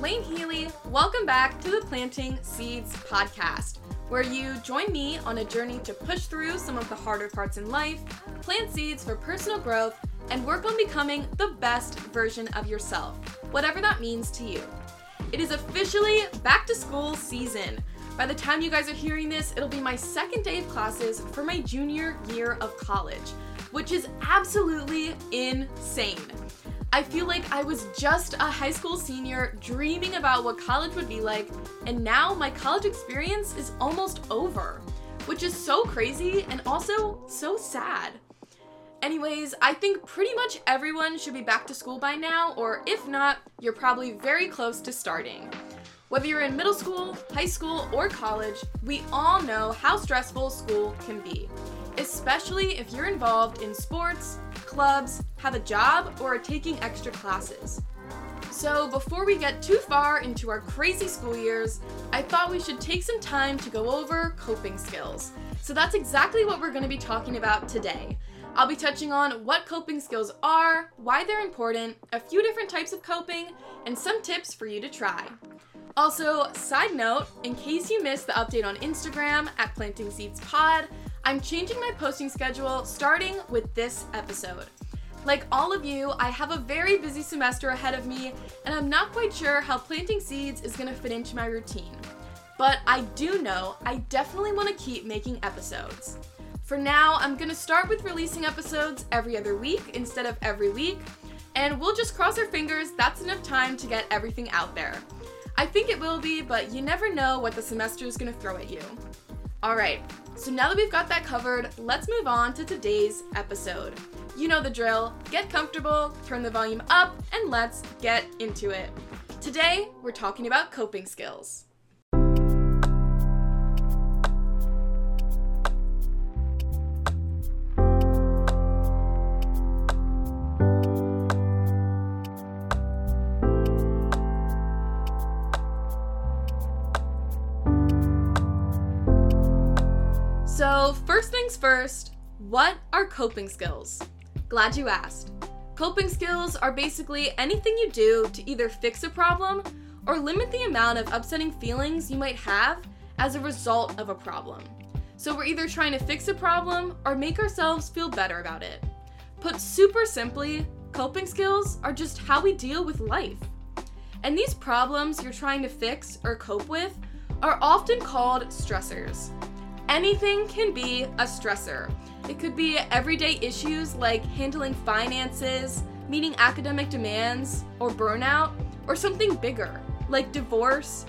Lane Healy. Welcome back to the Planting Seeds podcast, where you join me on a journey to push through some of the harder parts in life, plant seeds for personal growth, and work on becoming the best version of yourself, whatever that means to you. It is officially back to school season. By the time you guys are hearing this, it'll be my second day of classes for my junior year of college, which is absolutely insane. I feel like I was just a high school senior dreaming about what college would be like, and now my college experience is almost over, which is so crazy and also so sad. Anyways, I think pretty much everyone should be back to school by now, or if not, you're probably very close to starting. Whether you're in middle school, high school, or college, we all know how stressful school can be, especially if you're involved in sports, clubs, have a job, or are taking extra classes. So, before we get too far into our crazy school years, I thought we should take some time to go over coping skills. So, that's exactly what we're going to be talking about today. I'll be touching on what coping skills are, why they're important, a few different types of coping, and some tips for you to try. Also, side note, in case you missed the update on Instagram at Planting Seeds Pod, I'm changing my posting schedule starting with this episode. Like all of you, I have a very busy semester ahead of me, and I'm not quite sure how planting seeds is going to fit into my routine. But I do know I definitely want to keep making episodes. For now, I'm going to start with releasing episodes every other week instead of every week, and we'll just cross our fingers that's enough time to get everything out there. I think it will be, but you never know what the semester is going to throw at you. Alright, so now that we've got that covered, let's move on to today's episode. You know the drill get comfortable, turn the volume up, and let's get into it. Today, we're talking about coping skills. First what are coping skills? Glad you asked. Coping skills are basically anything you do to either fix a problem or limit the amount of upsetting feelings you might have as a result of a problem. So, we're either trying to fix a problem or make ourselves feel better about it. Put super simply, coping skills are just how we deal with life. And these problems you're trying to fix or cope with are often called stressors. Anything can be a stressor. It could be everyday issues like handling finances, meeting academic demands, or burnout, or something bigger like divorce,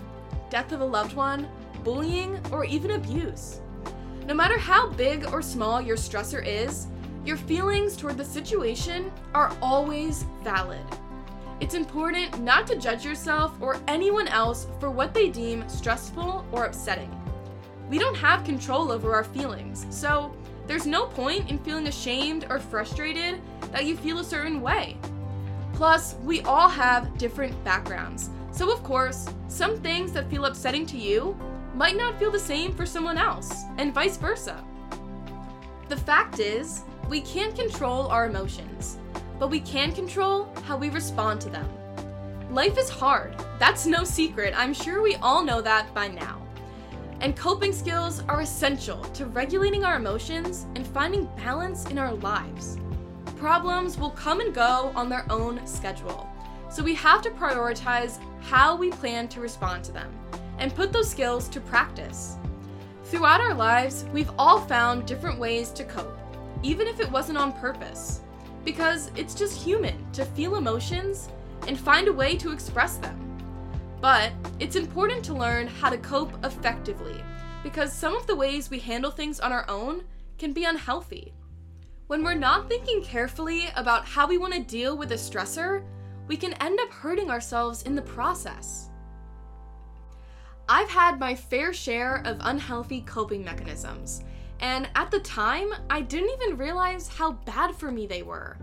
death of a loved one, bullying, or even abuse. No matter how big or small your stressor is, your feelings toward the situation are always valid. It's important not to judge yourself or anyone else for what they deem stressful or upsetting. We don't have control over our feelings, so there's no point in feeling ashamed or frustrated that you feel a certain way. Plus, we all have different backgrounds, so of course, some things that feel upsetting to you might not feel the same for someone else, and vice versa. The fact is, we can't control our emotions, but we can control how we respond to them. Life is hard, that's no secret, I'm sure we all know that by now and coping skills are essential to regulating our emotions and finding balance in our lives. Problems will come and go on their own schedule, so we have to prioritize how we plan to respond to them and put those skills to practice. Throughout our lives, we've all found different ways to cope, even if it wasn't on purpose, because it's just human to feel emotions and find a way to express them. But it's important to learn how to cope effectively because some of the ways we handle things on our own can be unhealthy. When we're not thinking carefully about how we want to deal with a stressor, we can end up hurting ourselves in the process. I've had my fair share of unhealthy coping mechanisms, and at the time, I didn't even realize how bad for me they were.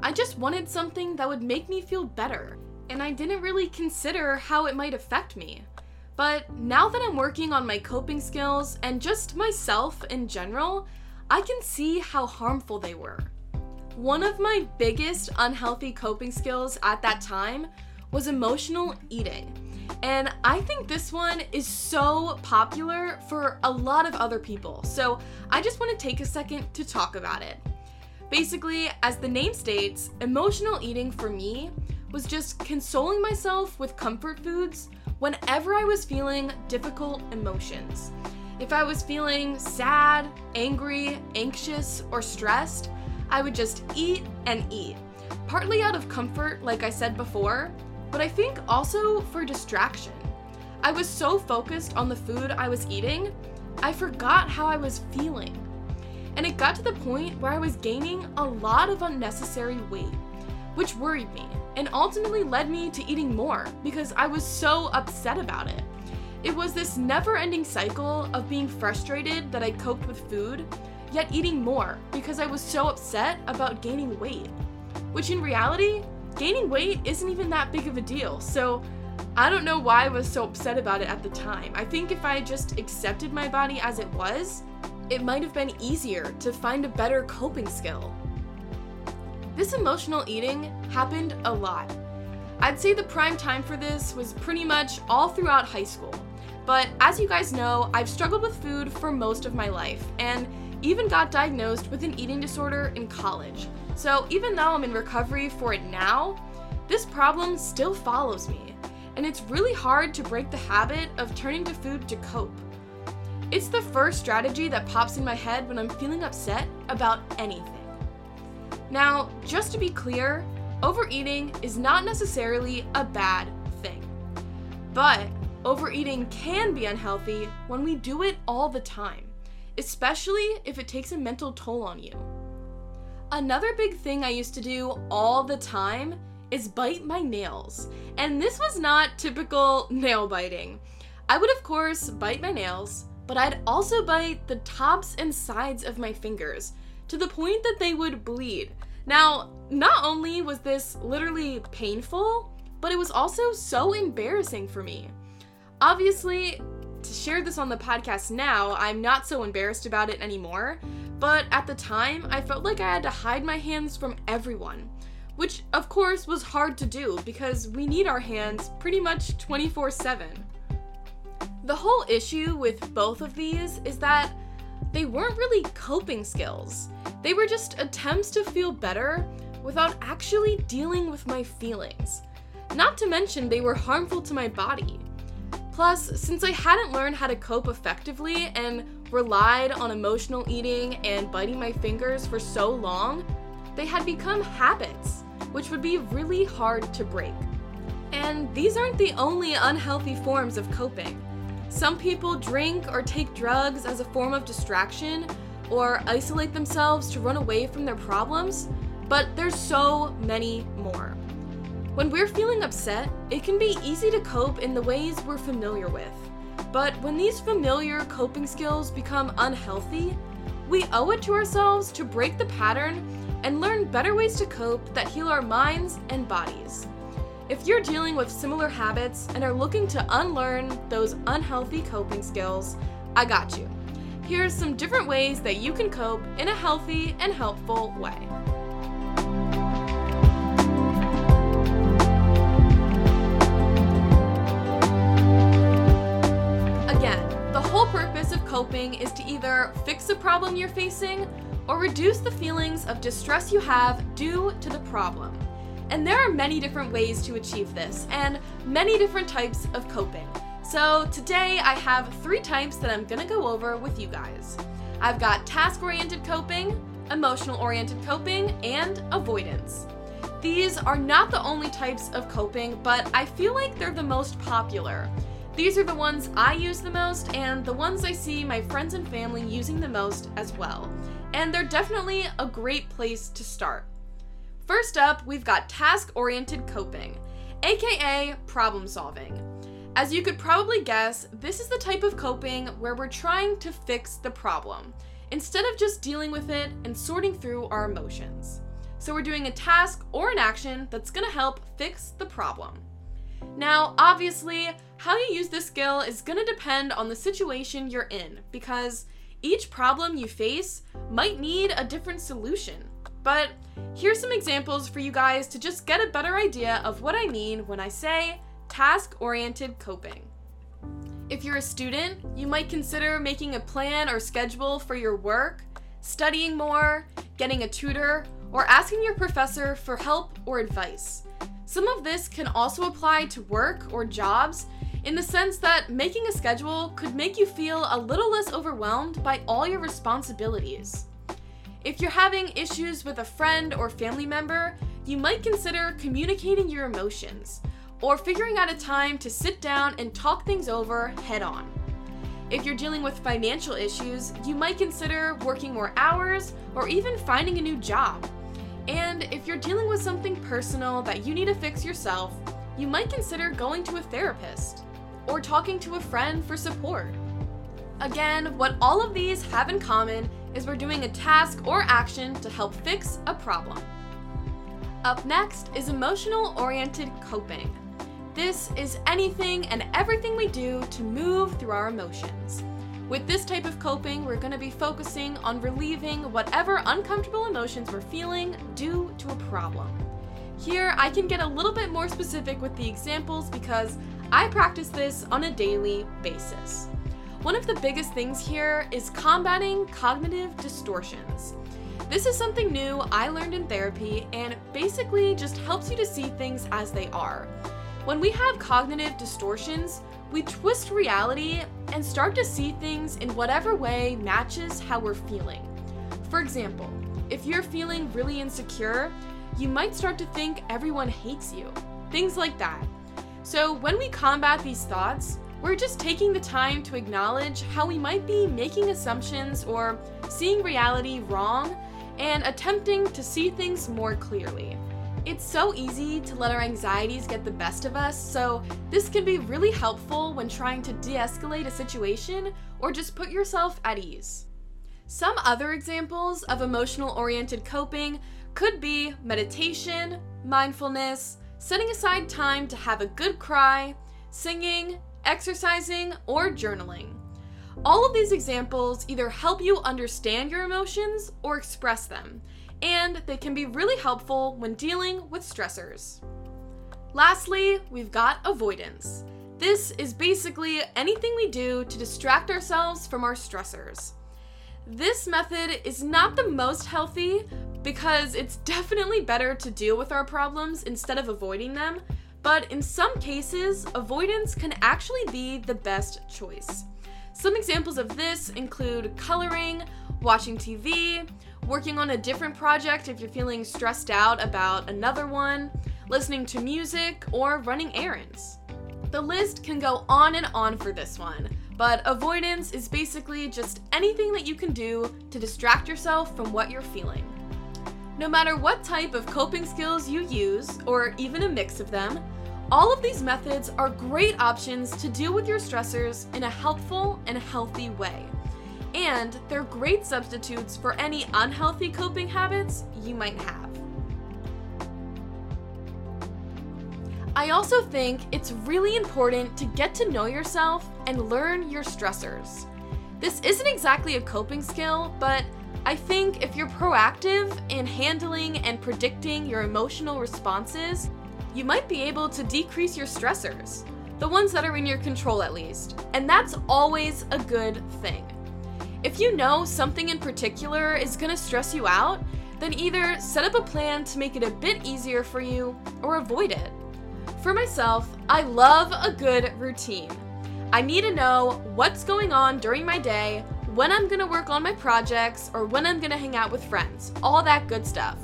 I just wanted something that would make me feel better, and I didn't really consider how it might affect me. But now that I'm working on my coping skills and just myself in general, I can see how harmful they were. One of my biggest unhealthy coping skills at that time was emotional eating. And I think this one is so popular for a lot of other people. So I just want to take a second to talk about it. Basically, as the name states, emotional eating for me was just consoling myself with comfort foods whenever I was feeling difficult emotions. If I was feeling sad, angry, anxious, or stressed, I would just eat and eat. Partly out of comfort, like I said before, but I think also for distraction. I was so focused on the food I was eating, I forgot how I was feeling. And it got to the point where I was gaining a lot of unnecessary weight, which worried me and ultimately led me to eating more because I was so upset about it. It was this never ending cycle of being frustrated that I coped with food, yet eating more because I was so upset about gaining weight. Which in reality gaining weight isn't even that big of a deal. So I don't know why I was so upset about it at the time. I think if I just accepted my body as it was, it might have been easier to find a better coping skill. This emotional eating happened a lot. I'd say the prime time for this was pretty much all throughout high school. But as you guys know, I've struggled with food for most of my life and even got diagnosed with an eating disorder in college. So even though I'm in recovery for it now, this problem still follows me, and it's really hard to break the habit of turning to food to cope. It's the first strategy that pops in my head when I'm feeling upset about anything. Now, just to be clear, overeating is not necessarily a bad thing. But overeating can be unhealthy when we do it all the time, especially if it takes a mental toll on you. Another big thing I used to do all the time is bite my nails. And this was not typical nail biting. I would, of course, bite my nails, but I'd also bite the tops and sides of my fingers to the point that they would bleed. Now, not only was this literally painful, but it was also so embarrassing for me. Obviously, to share this on the podcast now, I'm not so embarrassed about it anymore, but at the time, I felt like I had to hide my hands from everyone. Which, of course, was hard to do because we need our hands pretty much 24 7. The whole issue with both of these is that they weren't really coping skills. They were just attempts to feel better without actually dealing with my feelings. Not to mention, they were harmful to my body. Plus, since I hadn't learned how to cope effectively and relied on emotional eating and biting my fingers for so long, they had become habits, which would be really hard to break. And these aren't the only unhealthy forms of coping. Some people drink or take drugs as a form of distraction or isolate themselves to run away from their problems, but there's so many more. When we're feeling upset, it can be easy to cope in the ways we're familiar with. But when these familiar coping skills become unhealthy, we owe it to ourselves to break the pattern and learn better ways to cope that heal our minds and bodies. If you're dealing with similar habits and are looking to unlearn those unhealthy coping skills, I got you. Here are some different ways that you can cope in a healthy and helpful way. Again, the whole purpose of coping is to either fix the problem you're facing or reduce the feelings of distress you have due to the problem. And there are many different ways to achieve this, and many different types of coping. So today I have three types that I'm gonna go over with you guys. I've got task oriented coping, emotional oriented coping, and avoidance. These are not the only types of coping, but I feel like they're the most popular. These are the ones I use the most and the ones I see my friends and family using the most as well. And they're definitely a great place to start. First up, we've got task oriented coping, aka problem solving. As you could probably guess, this is the type of coping where we're trying to fix the problem instead of just dealing with it and sorting through our emotions. So we're doing a task or an action that's gonna help fix the problem. Now, obviously, how you use this skill is to depend on the situation you're in because each problem you face might need a different solution. But here's some examples for you guys to just get a better idea of what I mean when I say task oriented coping. If you're a student, you might consider making a plan or schedule for your work, studying more, getting a tutor, or asking your professor for help or advice. Some of this can also apply to work or jobs in the sense that making a schedule could make you feel a little less overwhelmed by all your responsibilities. If you're having issues with a friend or family member, you might consider communicating your emotions or figuring out a time to sit down and talk things over head on. If you're dealing with financial issues, you might consider working more hours or even finding a new job. And if you're dealing with something personal that you need to fix yourself, you might consider going to a therapist or talking to a friend for support. Again, what all of these have in common is we're doing a task or action to help fix a problem. Up next is emotional oriented coping. This is anything and everything we do to move through our emotions. With this type of coping, we're going to be focusing on relieving whatever uncomfortable emotions we're feeling due to a problem. Here, I can get a little bit more specific with the examples because I practice this on a daily basis. One of the biggest things here is combating cognitive distortions. This is something new I learned in therapy and basically just helps you to see things as they are. When we have cognitive distortions, we twist reality and start to see things in whatever way matches how we're feeling. For example, if you're feeling really insecure, you might start to think everyone hates you. Things like that. So, when we combat these thoughts, we're just taking the time to acknowledge how we might be making assumptions or seeing reality wrong and attempting to see things more clearly. It's so easy to let our anxieties get the best of us, so this can be really helpful when trying to de escalate a situation or just put yourself at ease. Some other examples of emotional oriented coping could be meditation, mindfulness, setting aside time to have a good cry, singing, exercising, or journaling. All of these examples either help you understand your emotions or express them, and they can be really helpful when dealing with stressors. Lastly, we've got avoidance. This is basically anything we do to distract ourselves from our stressors. This method is not the most healthy because it's definitely better to deal with our problems instead of avoiding them, but in some cases, avoidance can actually be the best choice. Some examples of this include coloring, watching TV, working on a different project if you're feeling stressed out about another one, listening to music, or running errands. The list can go on and on for this one, but avoidance is basically just anything that you can do to distract yourself from what you're feeling. No matter what type of coping skills you use, or even a mix of them, all of these methods are great options to deal with your stressors in a helpful and healthy way and they're great substitutes for any unhealthy coping habits you might have. I also think it's really important to get to know yourself and learn your stressors. This isn't exactly a coping skill, but I think if you're proactive in handling and predicting your emotional responses, you might be able to decrease your stressors, the ones that are in your control at least. And that's always a good thing. If you know something in particular is gonna stress you out, then either set up a plan to make it a bit easier for you or avoid it. For myself, I love a good routine. I need to know what's going on during my day, when I'm gonna work on my projects, or when I'm gonna hang out with friends, all that good stuff.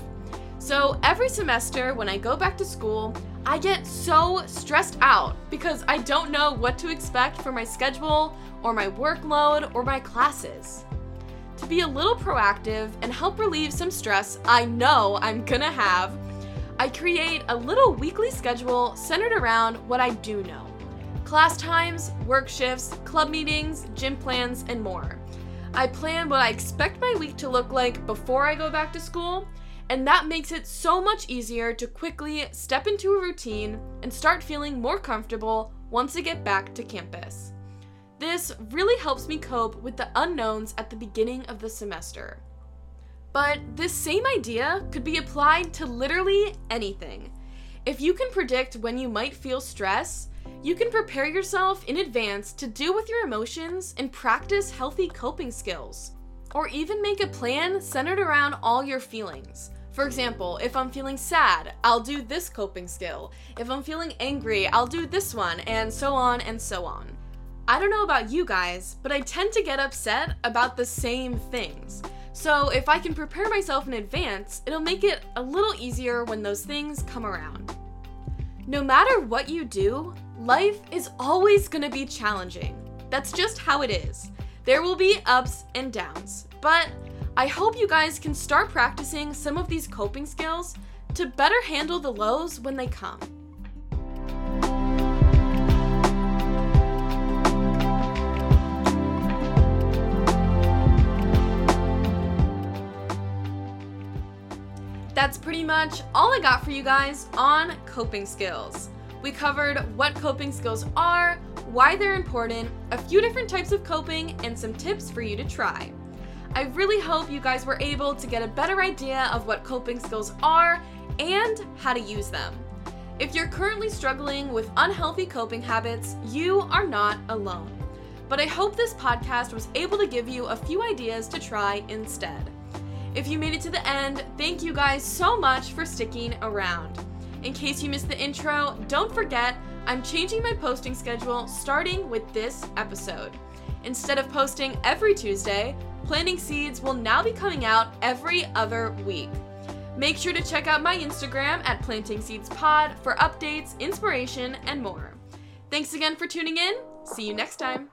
So every semester when I go back to school, I get so stressed out because I don't know what to expect for my schedule or my workload or my classes. To be a little proactive and help relieve some stress I know I'm gonna have, I create a little weekly schedule centered around what I do know class times, work shifts, club meetings, gym plans, and more. I plan what I expect my week to look like before I go back to school, and that makes it so much easier to quickly step into a routine and start feeling more comfortable once I get back to campus. This really helps me cope with the unknowns at the beginning of the semester. But this same idea could be applied to literally anything. If you can predict when you might feel stress, you can prepare yourself in advance to deal with your emotions and practice healthy coping skills. Or even make a plan centered around all your feelings. For example, if I'm feeling sad, I'll do this coping skill. If I'm feeling angry, I'll do this one, and so on and so on. I don't know about you guys, but I tend to get upset about the same things. So if I can prepare myself in advance, it'll make it a little easier when those things come around. No matter what you do, life is always gonna be challenging. That's just how it is. There will be ups and downs, but I hope you guys can start practicing some of these coping skills to better handle the lows when they come. That's pretty much all I got for you guys on coping skills. We covered what coping skills are, why they're important, a few different types of coping, and some tips for you to try. I really hope you guys were able to get a better idea of what coping skills are and how to use them. If you're currently struggling with unhealthy coping habits, you are not alone. But I hope this podcast was able to give you a few ideas to try instead. If you made it to the end, thank you guys so much for sticking around. In case you missed the intro, don't forget I'm changing my posting schedule starting with this episode. Instead of posting every Tuesday, Planting Seeds will now be coming out every other week. Make sure to check out my Instagram at Planting Seeds Pod for updates, inspiration, and more. Thanks again for tuning in. See you next time.